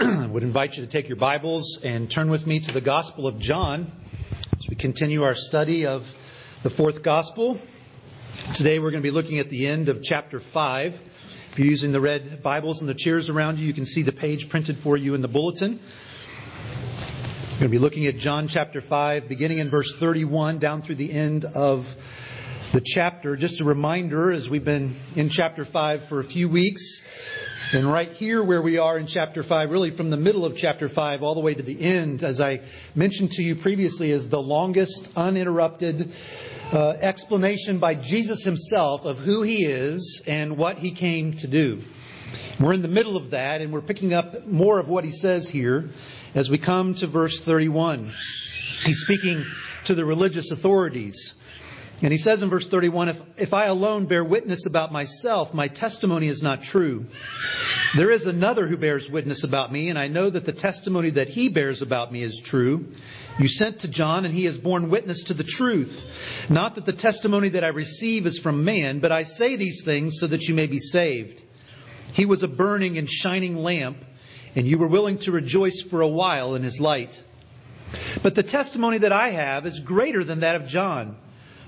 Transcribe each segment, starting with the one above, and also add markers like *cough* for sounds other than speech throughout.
I *clears throat* would invite you to take your Bibles and turn with me to the Gospel of John as we continue our study of the fourth Gospel. Today we're going to be looking at the end of chapter 5. If you're using the red Bibles and the chairs around you, you can see the page printed for you in the bulletin. We're going to be looking at John chapter 5, beginning in verse 31 down through the end of the chapter. Just a reminder, as we've been in chapter 5 for a few weeks, and right here where we are in chapter 5, really from the middle of chapter 5 all the way to the end, as I mentioned to you previously, is the longest uninterrupted uh, explanation by Jesus himself of who he is and what he came to do. We're in the middle of that, and we're picking up more of what he says here as we come to verse 31. He's speaking to the religious authorities. And he says in verse 31 if, if I alone bear witness about myself, my testimony is not true. There is another who bears witness about me, and I know that the testimony that he bears about me is true. You sent to John, and he has borne witness to the truth. Not that the testimony that I receive is from man, but I say these things so that you may be saved. He was a burning and shining lamp, and you were willing to rejoice for a while in his light. But the testimony that I have is greater than that of John.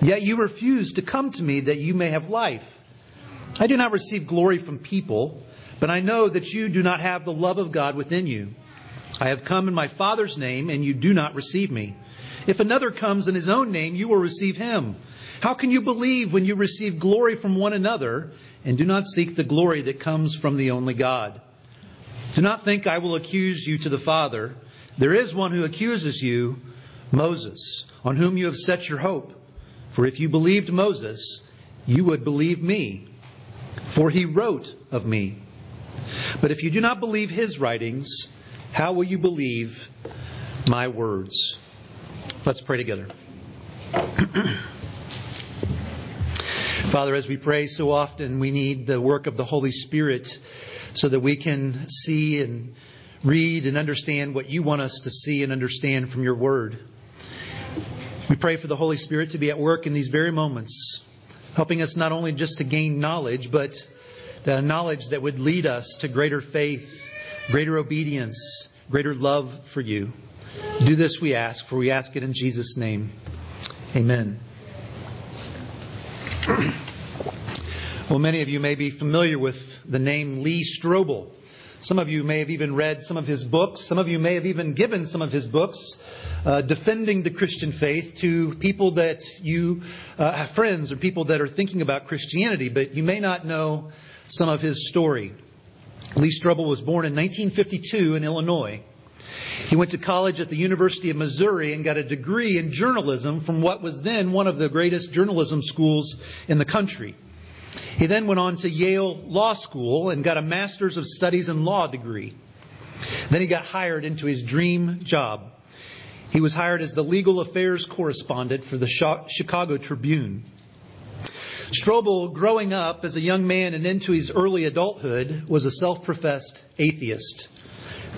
Yet you refuse to come to me that you may have life. I do not receive glory from people, but I know that you do not have the love of God within you. I have come in my Father's name, and you do not receive me. If another comes in his own name, you will receive him. How can you believe when you receive glory from one another and do not seek the glory that comes from the only God? Do not think I will accuse you to the Father. There is one who accuses you, Moses, on whom you have set your hope. For if you believed Moses, you would believe me, for he wrote of me. But if you do not believe his writings, how will you believe my words? Let's pray together. *clears throat* Father, as we pray so often, we need the work of the Holy Spirit so that we can see and read and understand what you want us to see and understand from your word. We pray for the Holy Spirit to be at work in these very moments, helping us not only just to gain knowledge, but the knowledge that would lead us to greater faith, greater obedience, greater love for you. Do this, we ask, for we ask it in Jesus' name. Amen. *clears throat* well, many of you may be familiar with the name Lee Strobel. Some of you may have even read some of his books. Some of you may have even given some of his books uh, defending the Christian faith to people that you uh, have friends or people that are thinking about Christianity, but you may not know some of his story. Lee Strobel was born in 1952 in Illinois. He went to college at the University of Missouri and got a degree in journalism from what was then one of the greatest journalism schools in the country. He then went on to Yale Law School and got a Master's of Studies in Law degree. Then he got hired into his dream job he was hired as the legal affairs correspondent for the Chicago Tribune. Strobel, growing up as a young man and into his early adulthood, was a self professed atheist,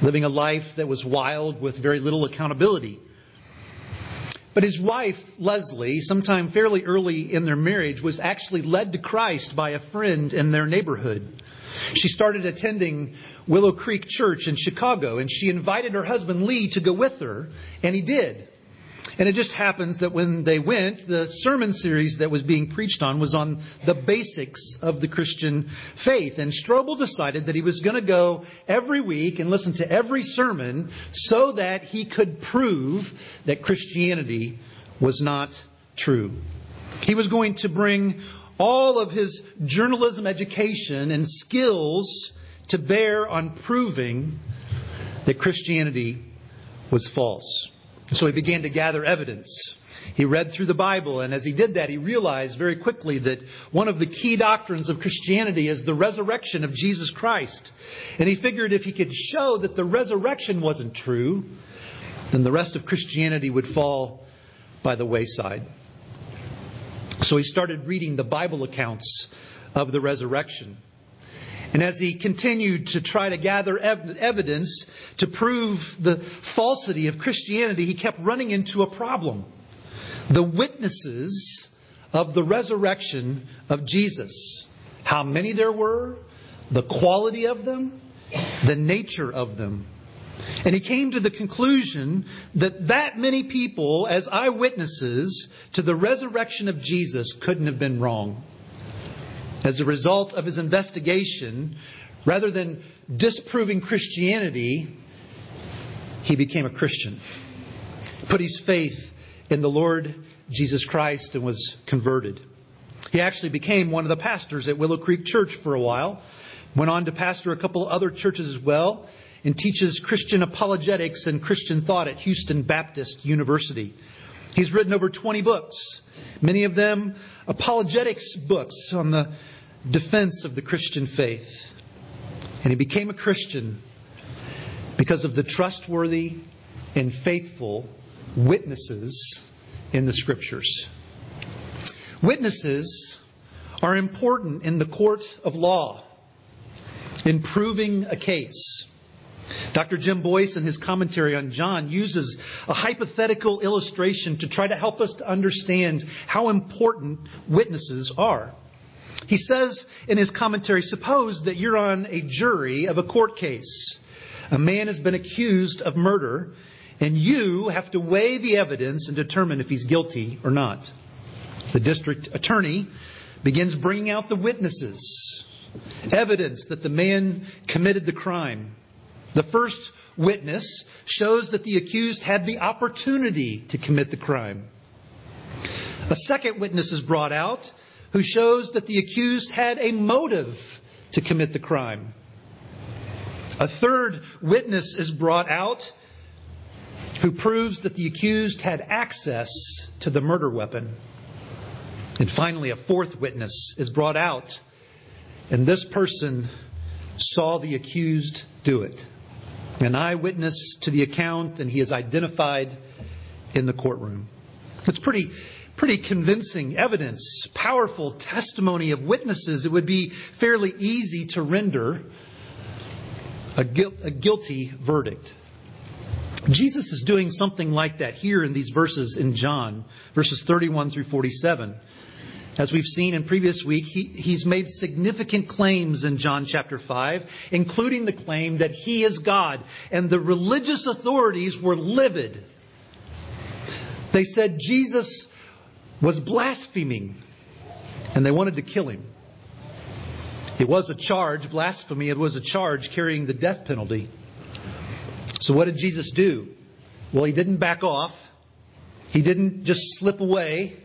living a life that was wild with very little accountability. But his wife, Leslie, sometime fairly early in their marriage, was actually led to Christ by a friend in their neighborhood. She started attending Willow Creek Church in Chicago, and she invited her husband Lee to go with her, and he did. And it just happens that when they went, the sermon series that was being preached on was on the basics of the Christian faith. And Strobel decided that he was going to go every week and listen to every sermon so that he could prove that Christianity was not true. He was going to bring all of his journalism education and skills to bear on proving that Christianity was false. So he began to gather evidence. He read through the Bible, and as he did that, he realized very quickly that one of the key doctrines of Christianity is the resurrection of Jesus Christ. And he figured if he could show that the resurrection wasn't true, then the rest of Christianity would fall by the wayside. So he started reading the Bible accounts of the resurrection. And as he continued to try to gather ev- evidence to prove the falsity of Christianity, he kept running into a problem the witnesses of the resurrection of Jesus. How many there were, the quality of them, the nature of them. And he came to the conclusion that that many people as eyewitnesses to the resurrection of Jesus couldn't have been wrong. As a result of his investigation, rather than disproving Christianity, he became a Christian. Put his faith in the Lord Jesus Christ and was converted. He actually became one of the pastors at Willow Creek Church for a while, went on to pastor a couple other churches as well, and teaches Christian apologetics and Christian thought at Houston Baptist University. He's written over 20 books, many of them apologetics books on the defense of the Christian faith. And he became a Christian because of the trustworthy and faithful witnesses in the scriptures. Witnesses are important in the court of law in proving a case. Dr. Jim Boice, in his commentary on John, uses a hypothetical illustration to try to help us to understand how important witnesses are. He says in his commentary suppose that you're on a jury of a court case. A man has been accused of murder, and you have to weigh the evidence and determine if he's guilty or not. The district attorney begins bringing out the witnesses, evidence that the man committed the crime. The first witness shows that the accused had the opportunity to commit the crime. A second witness is brought out who shows that the accused had a motive to commit the crime. A third witness is brought out who proves that the accused had access to the murder weapon. And finally, a fourth witness is brought out, and this person saw the accused do it. An eyewitness to the account, and he is identified in the courtroom. It's pretty, pretty convincing evidence, powerful testimony of witnesses. It would be fairly easy to render a, guilty verdict. Jesus is doing something like that here in these verses in John, verses 31 through 47. As we've seen in previous week, he, he's made significant claims in John chapter 5, including the claim that he is God. And the religious authorities were livid. They said Jesus was blaspheming, and they wanted to kill him. It was a charge, blasphemy, it was a charge carrying the death penalty. So, what did Jesus do? Well, he didn't back off, he didn't just slip away,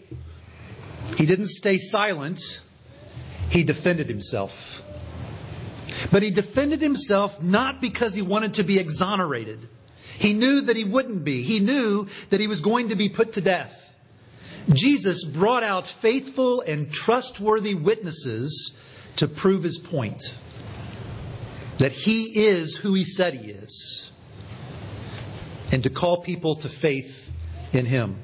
he didn't stay silent, he defended himself. But he defended himself not because he wanted to be exonerated. He knew that he wouldn't be. He knew that he was going to be put to death. Jesus brought out faithful and trustworthy witnesses to prove his point that he is who he said he is and to call people to faith in him.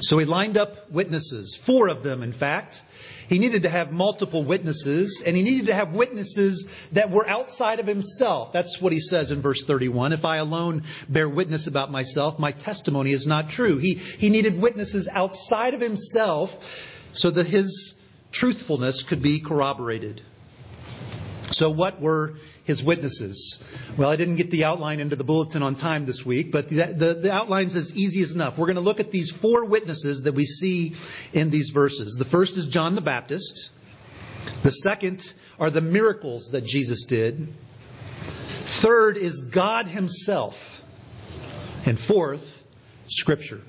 So he lined up witnesses, four of them, in fact. He needed to have multiple witnesses, and he needed to have witnesses that were outside of himself. That's what he says in verse 31. If I alone bear witness about myself, my testimony is not true. He, he needed witnesses outside of himself so that his truthfulness could be corroborated. So, what were his witnesses. Well, I didn't get the outline into the bulletin on time this week, but the, the, the outline's as easy as enough. We're going to look at these four witnesses that we see in these verses. The first is John the Baptist. The second are the miracles that Jesus did. Third is God Himself. And fourth, Scripture.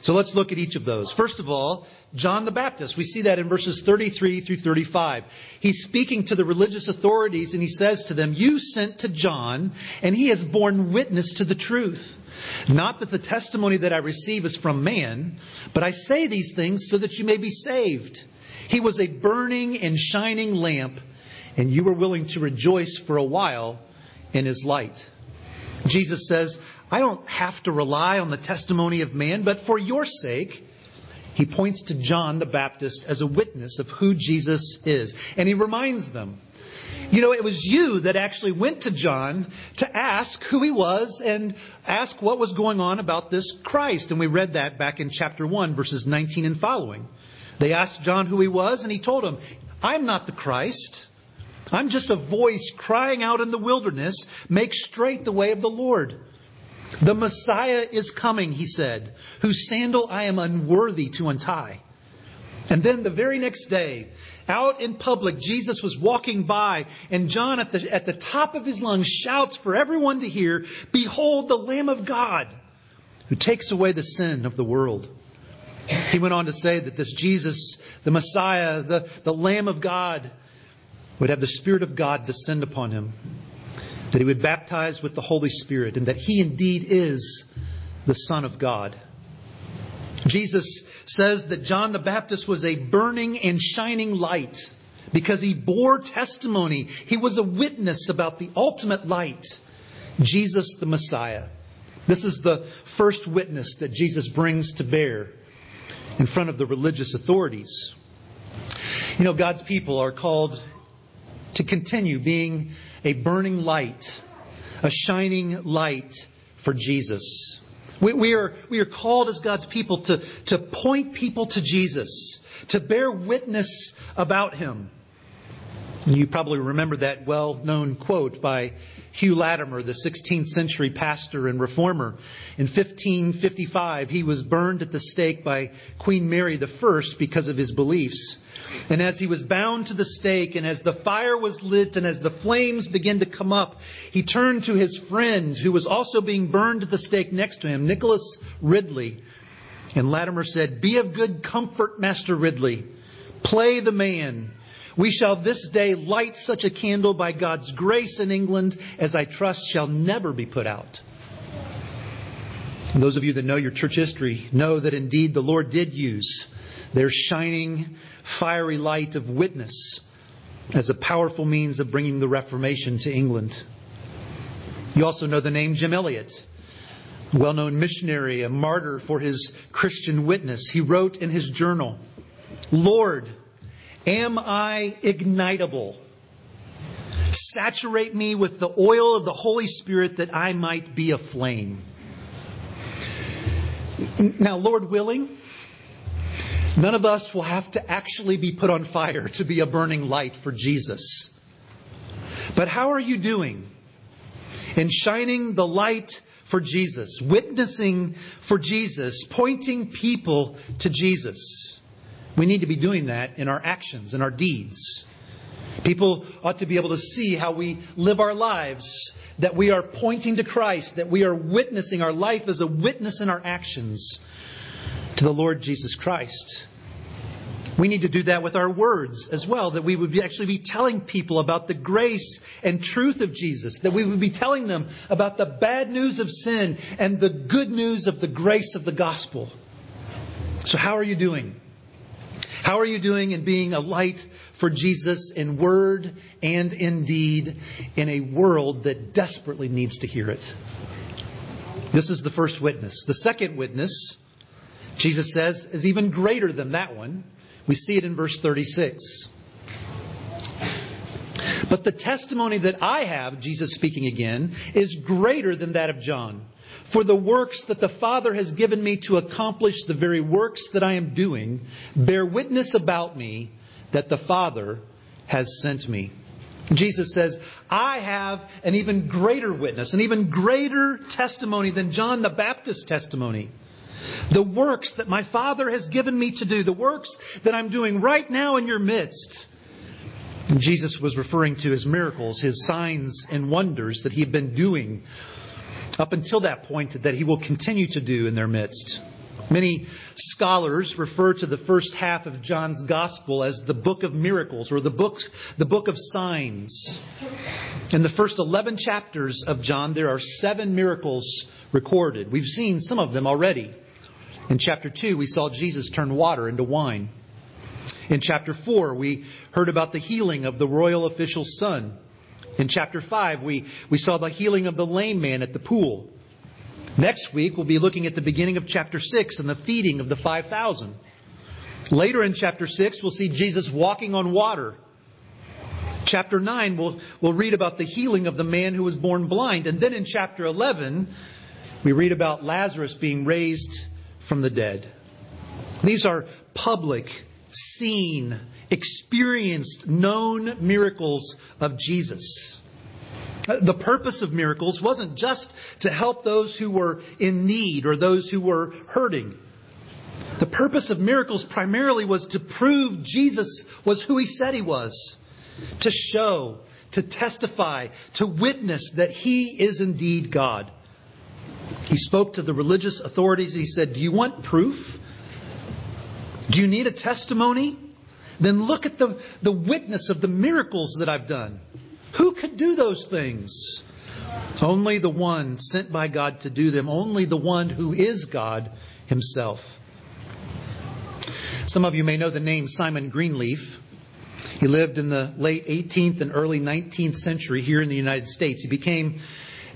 So let's look at each of those. First of all, John the Baptist. We see that in verses 33 through 35. He's speaking to the religious authorities and he says to them, You sent to John, and he has borne witness to the truth. Not that the testimony that I receive is from man, but I say these things so that you may be saved. He was a burning and shining lamp, and you were willing to rejoice for a while in his light. Jesus says, I don't have to rely on the testimony of man, but for your sake, he points to John the Baptist as a witness of who Jesus is. And he reminds them, you know, it was you that actually went to John to ask who he was and ask what was going on about this Christ. And we read that back in chapter 1, verses 19 and following. They asked John who he was, and he told them, I'm not the Christ. I'm just a voice crying out in the wilderness, make straight the way of the Lord. The Messiah is coming, he said, whose sandal I am unworthy to untie. And then the very next day, out in public, Jesus was walking by, and John, at the, at the top of his lungs, shouts for everyone to hear Behold, the Lamb of God, who takes away the sin of the world. He went on to say that this Jesus, the Messiah, the, the Lamb of God, would have the Spirit of God descend upon him, that he would baptize with the Holy Spirit, and that he indeed is the Son of God. Jesus says that John the Baptist was a burning and shining light because he bore testimony. He was a witness about the ultimate light, Jesus the Messiah. This is the first witness that Jesus brings to bear in front of the religious authorities. You know, God's people are called to continue being a burning light, a shining light for Jesus. We, we, are, we are called as God's people to, to point people to Jesus, to bear witness about him. You probably remember that well known quote by Hugh Latimer, the 16th century pastor and reformer. In 1555, he was burned at the stake by Queen Mary I because of his beliefs. And as he was bound to the stake, and as the fire was lit, and as the flames began to come up, he turned to his friend, who was also being burned at the stake next to him, Nicholas Ridley. And Latimer said, Be of good comfort, Master Ridley. Play the man. We shall this day light such a candle by God's grace in England as I trust shall never be put out. And those of you that know your church history know that indeed the Lord did use their shining, fiery light of witness as a powerful means of bringing the Reformation to England. You also know the name Jim Elliot, well known missionary, a martyr for his Christian witness. He wrote in his journal, Lord, Am I ignitable? Saturate me with the oil of the Holy Spirit that I might be a flame. Now, Lord willing, none of us will have to actually be put on fire to be a burning light for Jesus. But how are you doing in shining the light for Jesus, witnessing for Jesus, pointing people to Jesus? We need to be doing that in our actions and our deeds. People ought to be able to see how we live our lives, that we are pointing to Christ, that we are witnessing our life as a witness in our actions to the Lord Jesus Christ. We need to do that with our words as well, that we would be actually be telling people about the grace and truth of Jesus, that we would be telling them about the bad news of sin and the good news of the grace of the gospel. So, how are you doing? How are you doing in being a light for Jesus in word and in deed in a world that desperately needs to hear it? This is the first witness. The second witness, Jesus says, is even greater than that one. We see it in verse 36. But the testimony that I have, Jesus speaking again, is greater than that of John. For the works that the Father has given me to accomplish the very works that I am doing bear witness about me that the Father has sent me. Jesus says, I have an even greater witness, an even greater testimony than John the Baptist's testimony. The works that my Father has given me to do, the works that I'm doing right now in your midst. Jesus was referring to his miracles, his signs and wonders that he had been doing up until that point that he will continue to do in their midst. Many scholars refer to the first half of John's gospel as the book of miracles or the book, the book of signs. In the first 11 chapters of John, there are seven miracles recorded. We've seen some of them already. In chapter 2, we saw Jesus turn water into wine. In chapter 4, we heard about the healing of the royal official's son. In chapter 5, we, we saw the healing of the lame man at the pool. Next week, we'll be looking at the beginning of chapter 6 and the feeding of the 5,000. Later in chapter 6, we'll see Jesus walking on water. Chapter 9, we'll, we'll read about the healing of the man who was born blind. And then in chapter 11, we read about Lazarus being raised from the dead. These are public, seen, experienced, known miracles of Jesus. Uh, the purpose of miracles wasn't just to help those who were in need or those who were hurting. The purpose of miracles primarily was to prove Jesus was who he said he was, to show, to testify, to witness that he is indeed God. He spoke to the religious authorities. He said, Do you want proof? Do you need a testimony? Then look at the, the witness of the miracles that I've done. Who could do those things? Only the one sent by God to do them, only the one who is God himself. Some of you may know the name Simon Greenleaf. He lived in the late 18th and early 19th century here in the United States. He became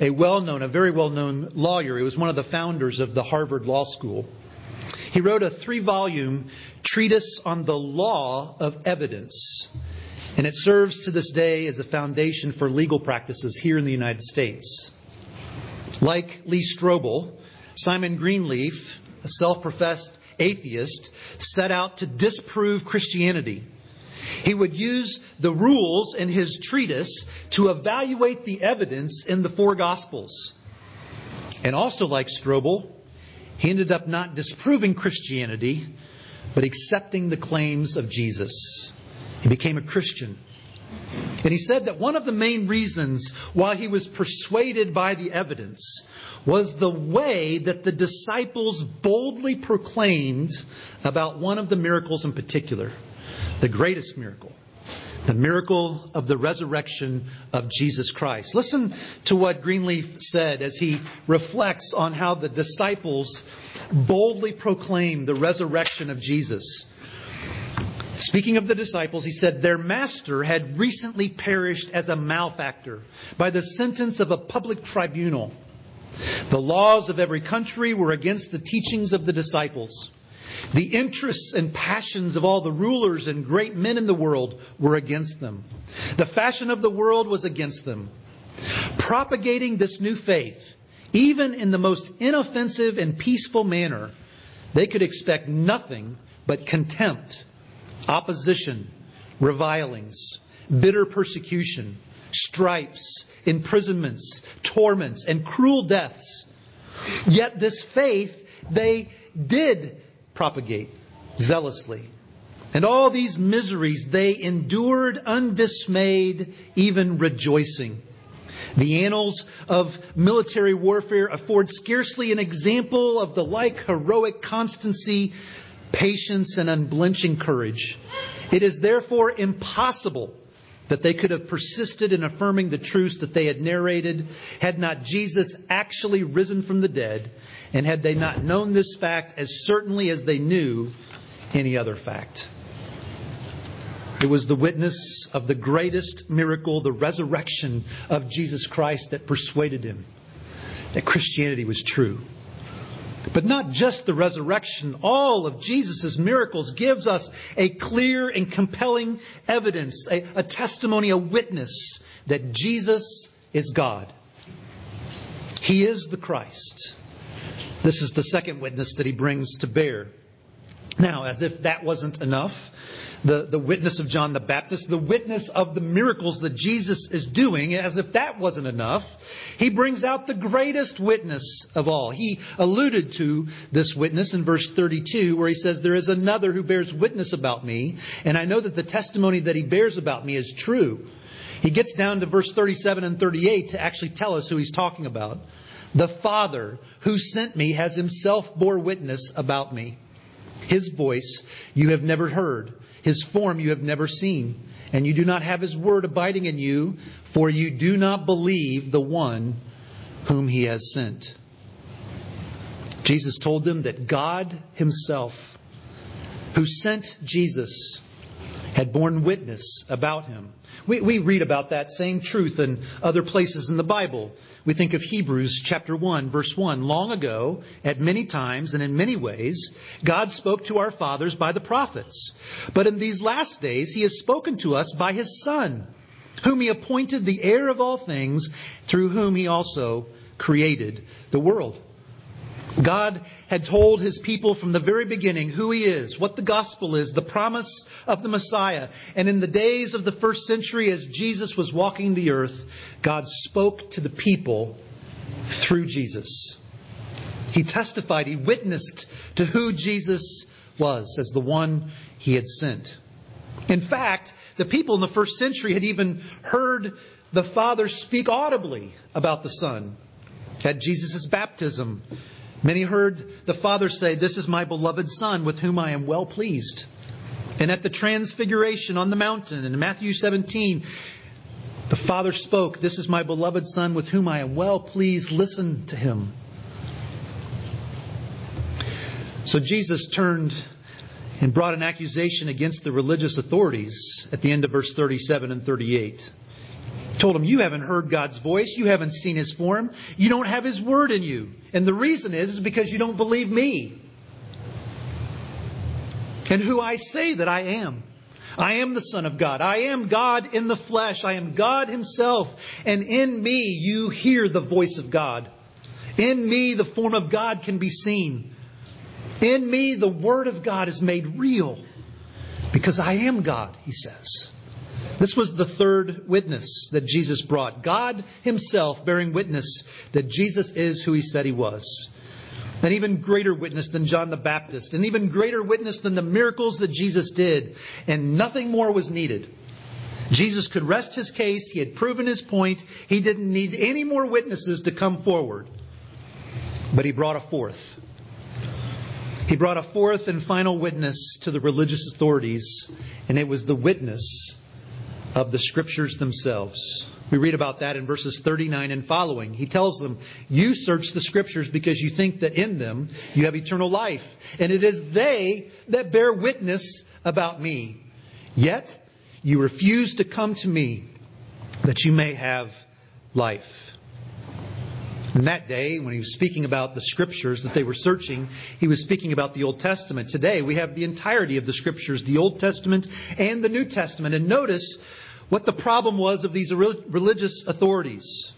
a well known, a very well known lawyer. He was one of the founders of the Harvard Law School. He wrote a three volume treatise on the law of evidence. And it serves to this day as a foundation for legal practices here in the United States. Like Lee Strobel, Simon Greenleaf, a self professed atheist, set out to disprove Christianity. He would use the rules in his treatise to evaluate the evidence in the four Gospels. And also, like Strobel, he ended up not disproving Christianity, but accepting the claims of Jesus. He became a Christian. And he said that one of the main reasons why he was persuaded by the evidence was the way that the disciples boldly proclaimed about one of the miracles in particular, the greatest miracle, the miracle of the resurrection of Jesus Christ. Listen to what Greenleaf said as he reflects on how the disciples boldly proclaimed the resurrection of Jesus. Speaking of the disciples, he said, Their master had recently perished as a malefactor by the sentence of a public tribunal. The laws of every country were against the teachings of the disciples. The interests and passions of all the rulers and great men in the world were against them. The fashion of the world was against them. Propagating this new faith, even in the most inoffensive and peaceful manner, they could expect nothing but contempt opposition, revilings, bitter persecution, stripes, imprisonments, torments, and cruel deaths. Yet this faith they did propagate zealously. And all these miseries they endured undismayed, even rejoicing. The annals of military warfare afford scarcely an example of the like heroic constancy patience, and unblenching courage. It is therefore impossible that they could have persisted in affirming the truths that they had narrated had not Jesus actually risen from the dead and had they not known this fact as certainly as they knew any other fact. It was the witness of the greatest miracle, the resurrection of Jesus Christ, that persuaded him that Christianity was true. But not just the resurrection, all of Jesus' miracles gives us a clear and compelling evidence, a, a, testimony, a witness that Jesus is God. He is the Christ. This is the second witness that he brings to bear. Now, as if that wasn't enough, the, the witness of John the Baptist, the witness of the miracles that Jesus is doing, as if that wasn't enough, he brings out the greatest witness of all. He alluded to this witness in verse 32, where he says, There is another who bears witness about me, and I know that the testimony that he bears about me is true. He gets down to verse 37 and 38 to actually tell us who he's talking about. The Father who sent me has himself bore witness about me. His voice you have never heard, his form you have never seen, and you do not have his word abiding in you, for you do not believe the one whom he has sent. Jesus told them that God himself, who sent Jesus, had borne witness about him. We, we read about that same truth in other places in the Bible. We think of Hebrews chapter 1, verse 1. Long ago, at many times and in many ways, God spoke to our fathers by the prophets. But in these last days, He has spoken to us by His Son, whom He appointed the heir of all things, through whom He also created the world. God had told his people from the very beginning who he is, what the gospel is, the promise of the Messiah. And in the days of the first century, as Jesus was walking the earth, God spoke to the people through Jesus. He testified, he witnessed to who Jesus was as the one he had sent. In fact, the people in the first century had even heard the Father speak audibly about the Son. At Jesus' baptism, Many heard the Father say, This is my beloved Son with whom I am well pleased. And at the transfiguration on the mountain in Matthew 17, the Father spoke, This is my beloved Son with whom I am well pleased. Listen to him. So Jesus turned and brought an accusation against the religious authorities at the end of verse 37 and 38 told him, You haven't heard God's voice. You haven't seen his form. You don't have his word in you. And the reason is, is because you don't believe me. And who I say that I am. I am the Son of God. I am God in the flesh. I am God Himself. And in me, you hear the voice of God. In me, the form of God can be seen. In me, the Word of God is made real. Because I am God, He says. This was the third witness that Jesus brought. God Himself bearing witness that Jesus is who He said He was. An even greater witness than John the Baptist, an even greater witness than the miracles that Jesus did, and nothing more was needed. Jesus could rest his case. He had proven his point. He didn't need any more witnesses to come forward. But he brought a fourth. He brought a fourth and final witness to the religious authorities, and it was the witness of the scriptures themselves. We read about that in verses 39 and following. He tells them, You search the scriptures because you think that in them you have eternal life. And it is they that bear witness about me. Yet you refuse to come to me that you may have life. In that day, when he was speaking about the scriptures that they were searching, he was speaking about the Old Testament. Today, we have the entirety of the scriptures, the Old Testament and the New Testament. And notice what the problem was of these religious authorities.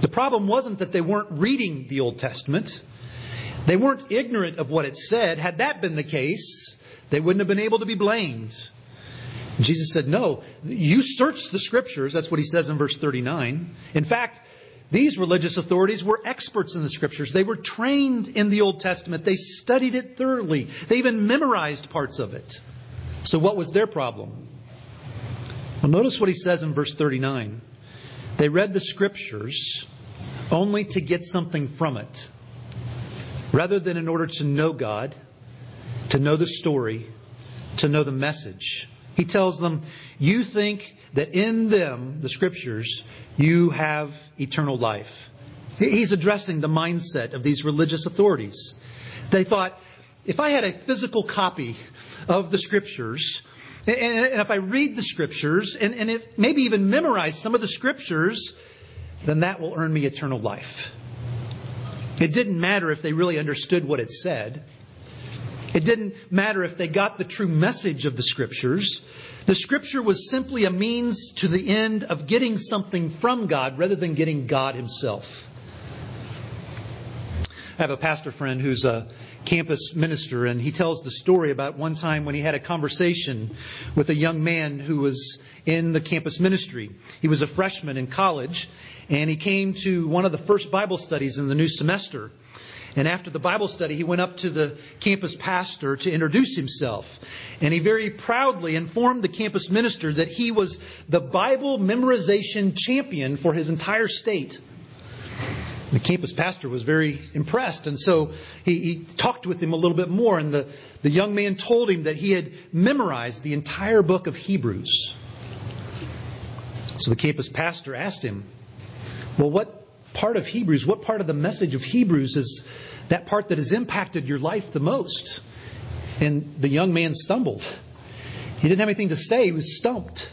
The problem wasn't that they weren't reading the Old Testament. They weren't ignorant of what it said. Had that been the case, they wouldn't have been able to be blamed. Jesus said, No, you search the scriptures. That's what he says in verse 39. In fact, these religious authorities were experts in the scriptures. They were trained in the Old Testament. They studied it thoroughly. They even memorized parts of it. So, what was their problem? Well, notice what he says in verse 39. They read the scriptures only to get something from it, rather than in order to know God, to know the story, to know the message. He tells them, You think that in them, the scriptures, you have eternal life. He's addressing the mindset of these religious authorities. They thought, if I had a physical copy of the scriptures, and, if I read the scriptures and, and if maybe even memorize some of the scriptures, then that will earn me eternal life. It didn't matter if they really understood what it said. It didn't matter if they got the true message of the scriptures. The scripture was simply a means to the end of getting something from God rather than getting God himself. I have a pastor friend who's a campus minister, and he tells the story about one time when he had a conversation with a young man who was in the campus ministry. He was a freshman in college, and he came to one of the first Bible studies in the new semester. And after the Bible study, he went up to the campus pastor to introduce himself. And he very proudly informed the campus minister that he was the Bible memorization champion for his entire state. The campus pastor was very impressed, and so he, he, talked with him a little bit more. And the, the young man told him that he had memorized the entire book of Hebrews. So the campus pastor asked him, Well, what part of Hebrews, what part of the message of Hebrews is that part that has impacted your life the most? And the young man stumbled. He didn't have anything to say, he was stumped.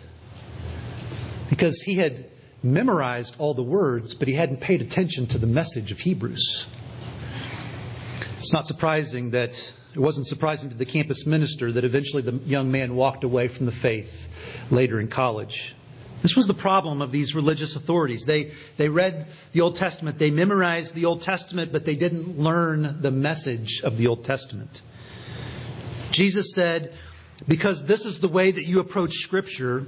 Because he had memorized all the words, but he hadn't paid attention to the message of Hebrews. It's not surprising that it wasn't surprising to the campus minister that eventually the young man walked away from the faith later in college. This was the problem of these religious authorities. They, they read the Old Testament, they memorized the Old Testament, but they didn't learn the message of the Old Testament. Jesus said, Because this is the way that you approach Scripture,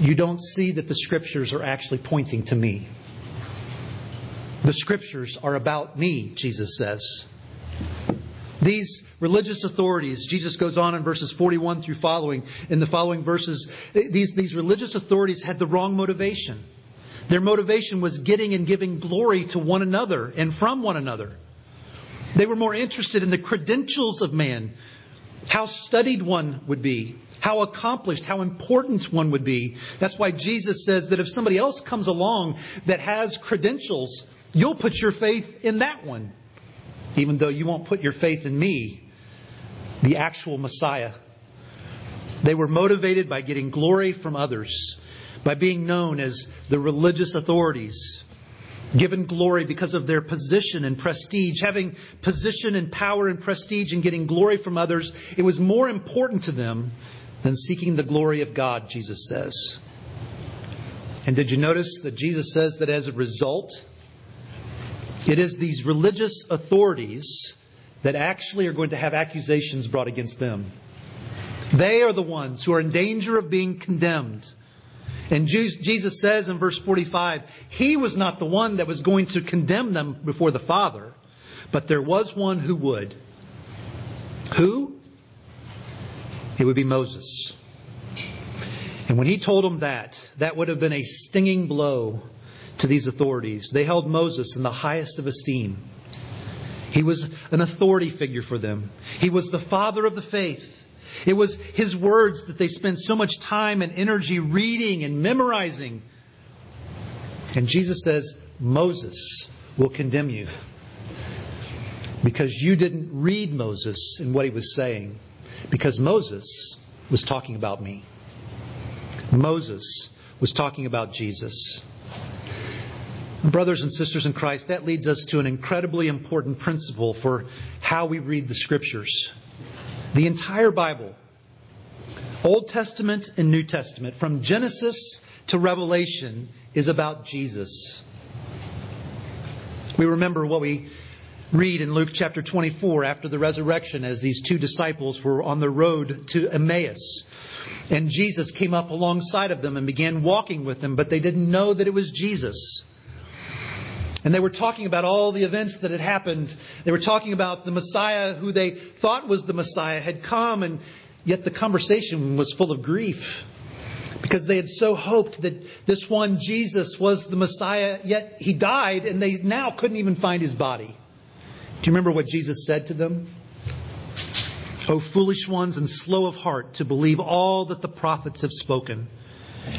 you don't see that the scriptures are actually pointing to me. The scriptures are about me, Jesus says. These religious authorities, Jesus goes on in verses 41 through following, in the following verses, these, these religious authorities had the wrong motivation. Their motivation was getting and giving glory to one another and from one another. They were more interested in the credentials of man, how studied one would be, how accomplished, how important one would be. That's why Jesus says that if somebody else comes along that has credentials, you'll put your faith in that one, even though you won't put your faith in me, the actual Messiah. They were motivated by getting glory from others, by being known as the religious authorities, given glory because of their position and prestige. Having position and power and prestige and getting glory from others, it was more important to them than seeking the glory of God, Jesus says. And did you notice that Jesus says that as a result, it is these religious authorities that actually are going to have accusations brought against them. They are the ones who are in danger of being condemned. And Jesus says in verse 45, He was not the one that was going to condemn them before the Father, but there was one who would. Who? It would be Moses. And when he told them that, that would have been a stinging blow to these authorities. They held Moses in the highest of esteem. He was an authority figure for them. He was the father of the faith. It was his words that they spent so much time and energy reading and memorizing. And Jesus says, Moses will condemn you because you didn't read Moses and what he was saying. Because Moses was talking about me. Moses was talking about Jesus. Brothers and sisters in Christ, that leads us to an incredibly important principle for how we read the Scriptures. The entire Bible, Old Testament and New Testament, from Genesis to Revelation, is about Jesus. We remember what we read in Luke chapter 24 after the resurrection as these two disciples were on the road to Emmaus. And Jesus came up alongside of them and began walking with them, but they didn't know that it was Jesus. And they were talking about all the events that had happened. They were talking about the Messiah who they thought was the Messiah had come, and yet the conversation was full of grief because they had so hoped that this one Jesus was the Messiah, yet he died, and they now couldn't even find his body. Do you remember what Jesus said to them? O foolish ones and slow of heart to believe all that the prophets have spoken.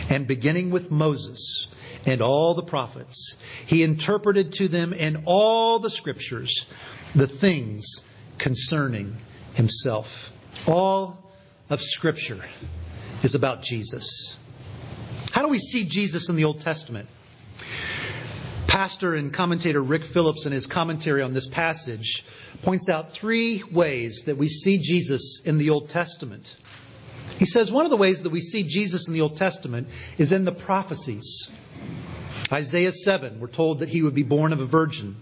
And beginning with Moses and all the prophets, he interpreted to them in all the scriptures the things concerning himself. All of scripture is about Jesus. How do we see Jesus in the Old Testament? pastor and commentator Rick Phillips, in his commentary on this passage, points out three ways that we see Jesus in the Old Testament. He says one of the ways that we see Jesus in the Old Testament is in the prophecies. Isaiah 7, we're told that he would be born of a virgin.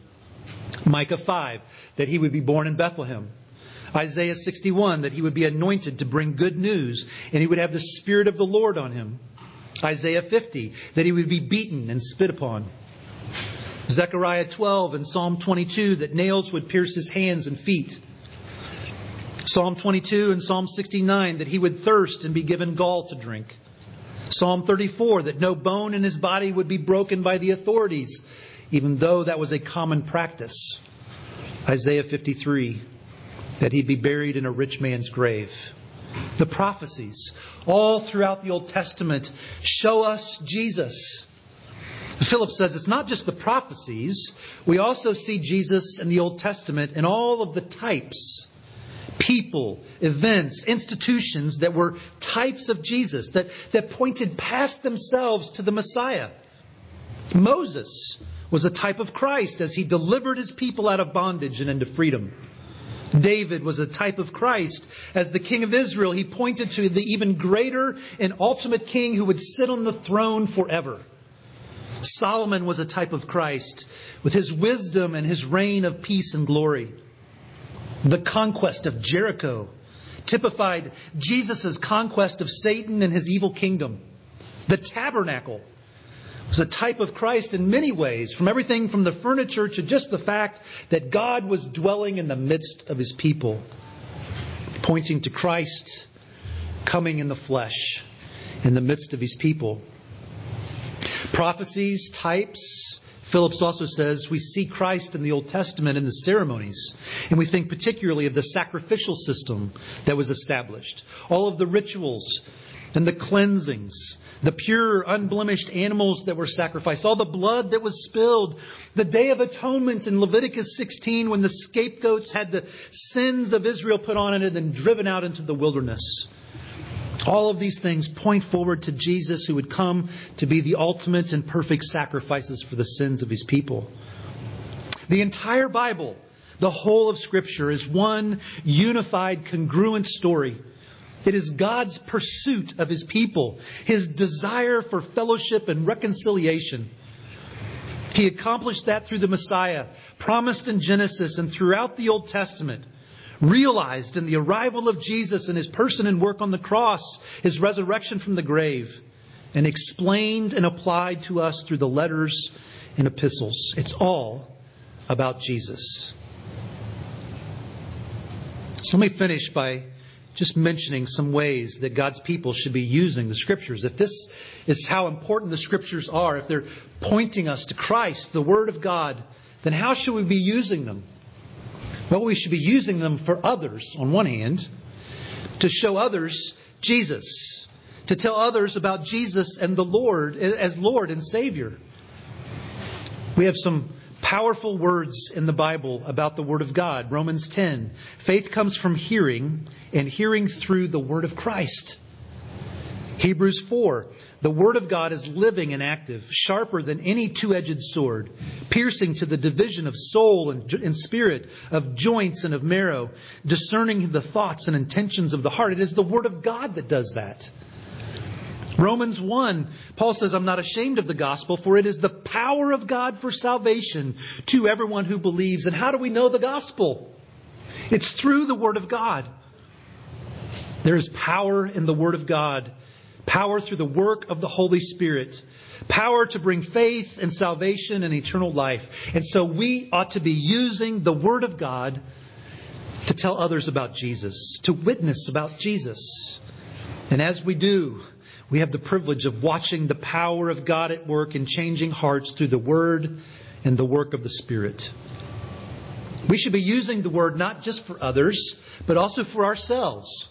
Micah 5, that he would be born in Bethlehem. Isaiah 61, that he would be anointed to bring good news and he would have the Spirit of the Lord on him. Isaiah 50, that he would be beaten and spit upon. Zechariah 12 and Psalm 22 that nails would pierce his hands and feet. Psalm 22 and Psalm 69 that he would thirst and be given gall to drink. Psalm 34 that no bone in his body would be broken by the authorities. even though that was a common practice. Isaiah 53, that he'd be buried in a rich man's grave. The prophecies, all throughout the Old Testament, show us Jesus. Philip says it's not just the prophecies, we also see Jesus in the Old Testament in all of the types, people, events, institutions that were types of Jesus, that, that pointed past themselves to the Messiah. Moses was a type of Christ as he delivered his people out of bondage and into freedom. David was a type of Christ. As the king of Israel, he pointed to the even greater and ultimate king who would sit on the throne forever. Solomon was a type of Christ with his wisdom and his reign of peace and glory. The conquest of Jericho typified Jesus' conquest of Satan and his evil kingdom. The tabernacle was a type of Christ in many ways, from everything from the furniture to just the fact that God was dwelling in the midst of his people, pointing to Christ coming in the flesh in the midst of his people. Prophecies, types, Phillips also says we see Christ in the Old Testament in the ceremonies, and we think particularly of the sacrificial system that was established, all of the rituals and the cleansings, the pure, unblemished animals that were sacrificed, all the blood that was spilled, the Day of Atonement in Leviticus 16 when the scapegoats had the sins of Israel put on it and then driven out into the wilderness. All of these things point forward to Jesus who would come to be the ultimate and perfect sacrifices for the sins of his people. The entire Bible, the whole of Scripture, is one unified, congruent story. It is God's pursuit of his people, his desire for fellowship and reconciliation. He accomplished that through the Messiah, promised in Genesis and throughout the Old Testament realized in the arrival of Jesus and his person and work on the cross, his resurrection from the grave, and explained and applied to us through the letters and epistles. It's all about Jesus. So let me finish by just mentioning some ways that God's people should be using the Scriptures. If this is how important the Scriptures are, if they're pointing us to Christ, the Word of God, then how should we be using them? Well, we should be using them for others, on one hand, to show others Jesus, to tell others about Jesus and the Lord as Lord and Savior. We have some powerful words in the Bible about the Word of God. Romans 10. Faith comes from hearing, and hearing through the Word of Christ. Hebrews 4. The Word of God is living and active, sharper than any two edged sword, piercing to the division of soul and, and, spirit, of joints and of marrow, discerning the thoughts and intentions of the heart. It is the Word of God that does that. Romans 1, Paul says, I'm not ashamed of the gospel, for it is the power of God for salvation to everyone who believes. And how do we know the gospel? It's through the Word of God. There is power in the Word of God power through the work of the Holy Spirit, power to bring faith and salvation and eternal life. And so we ought to be using the Word of God to tell others about Jesus, to witness about Jesus. And as we do, we have the privilege of watching the power of God at work in changing hearts through the Word and the work of the Spirit. We should be using the Word not just for others, but also for ourselves.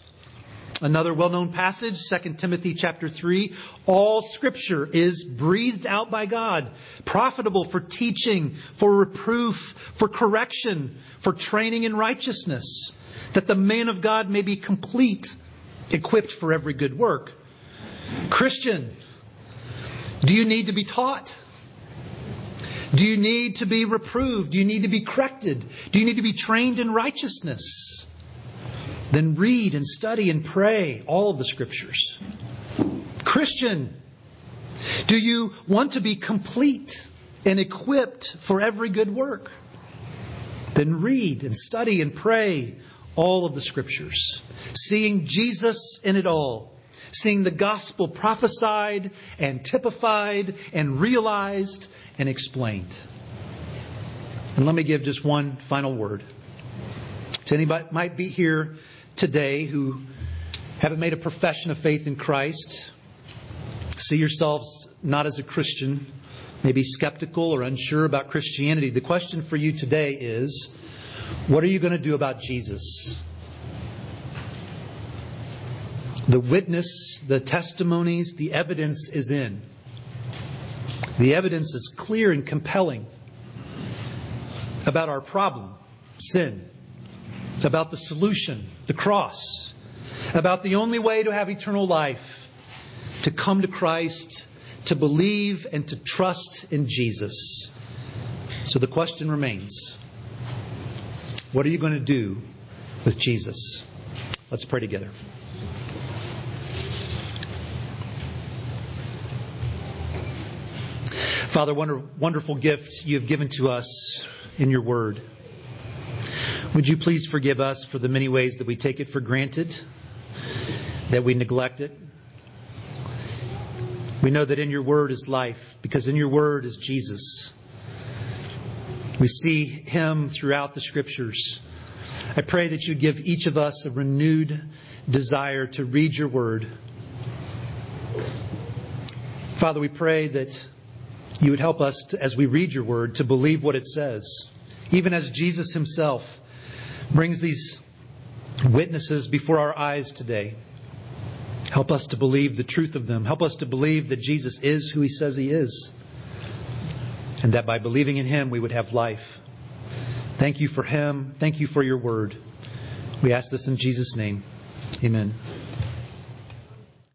Another well-known passage, 2 Timothy chapter 3, all scripture is breathed out by God, profitable for teaching, for reproof, for correction, for training in righteousness, that the man of God may be complete, equipped for every good work. Christian, do you need to be taught? Do you need to be reproved? Do you need to be corrected? Do you need to be trained in righteousness? Then read and study and pray all of the scriptures. Christian, do you want to be complete and equipped for every good work? Then read and study and pray all of the scriptures, seeing Jesus in it all, seeing the gospel prophesied and typified and realized and explained. And let me give just one final word. To anybody might be here today who haven't made a profession of faith in Christ, see yourselves not as a Christian, maybe skeptical or unsure about Christianity, the question for you today is what are you going to do about Jesus? The witness, the testimonies, the evidence is in. The evidence is clear and compelling about our problem, sin, about the solution, the cross, about the only way to have eternal life, to come to Christ, to believe and to trust in Jesus. So the question remains what are you going to do with Jesus? Let's pray together. Father, wonderful gift you have given to us in your word. Would you please forgive us for the many ways that we take it for granted, that we neglect it? We know that in your word is life, because in your word is Jesus. We see him throughout the scriptures. I pray that you give each of us a renewed desire to read your word. Father, we pray that you would help us to, as we read your word to believe what it says. Even as Jesus himself brings these witnesses before our eyes today. Help us to believe the truth of them. Help us to believe that Jesus is who he says he is. And that by believing in him, we would have life. Thank you for him. Thank you for your word. We ask this in Jesus' name. Amen.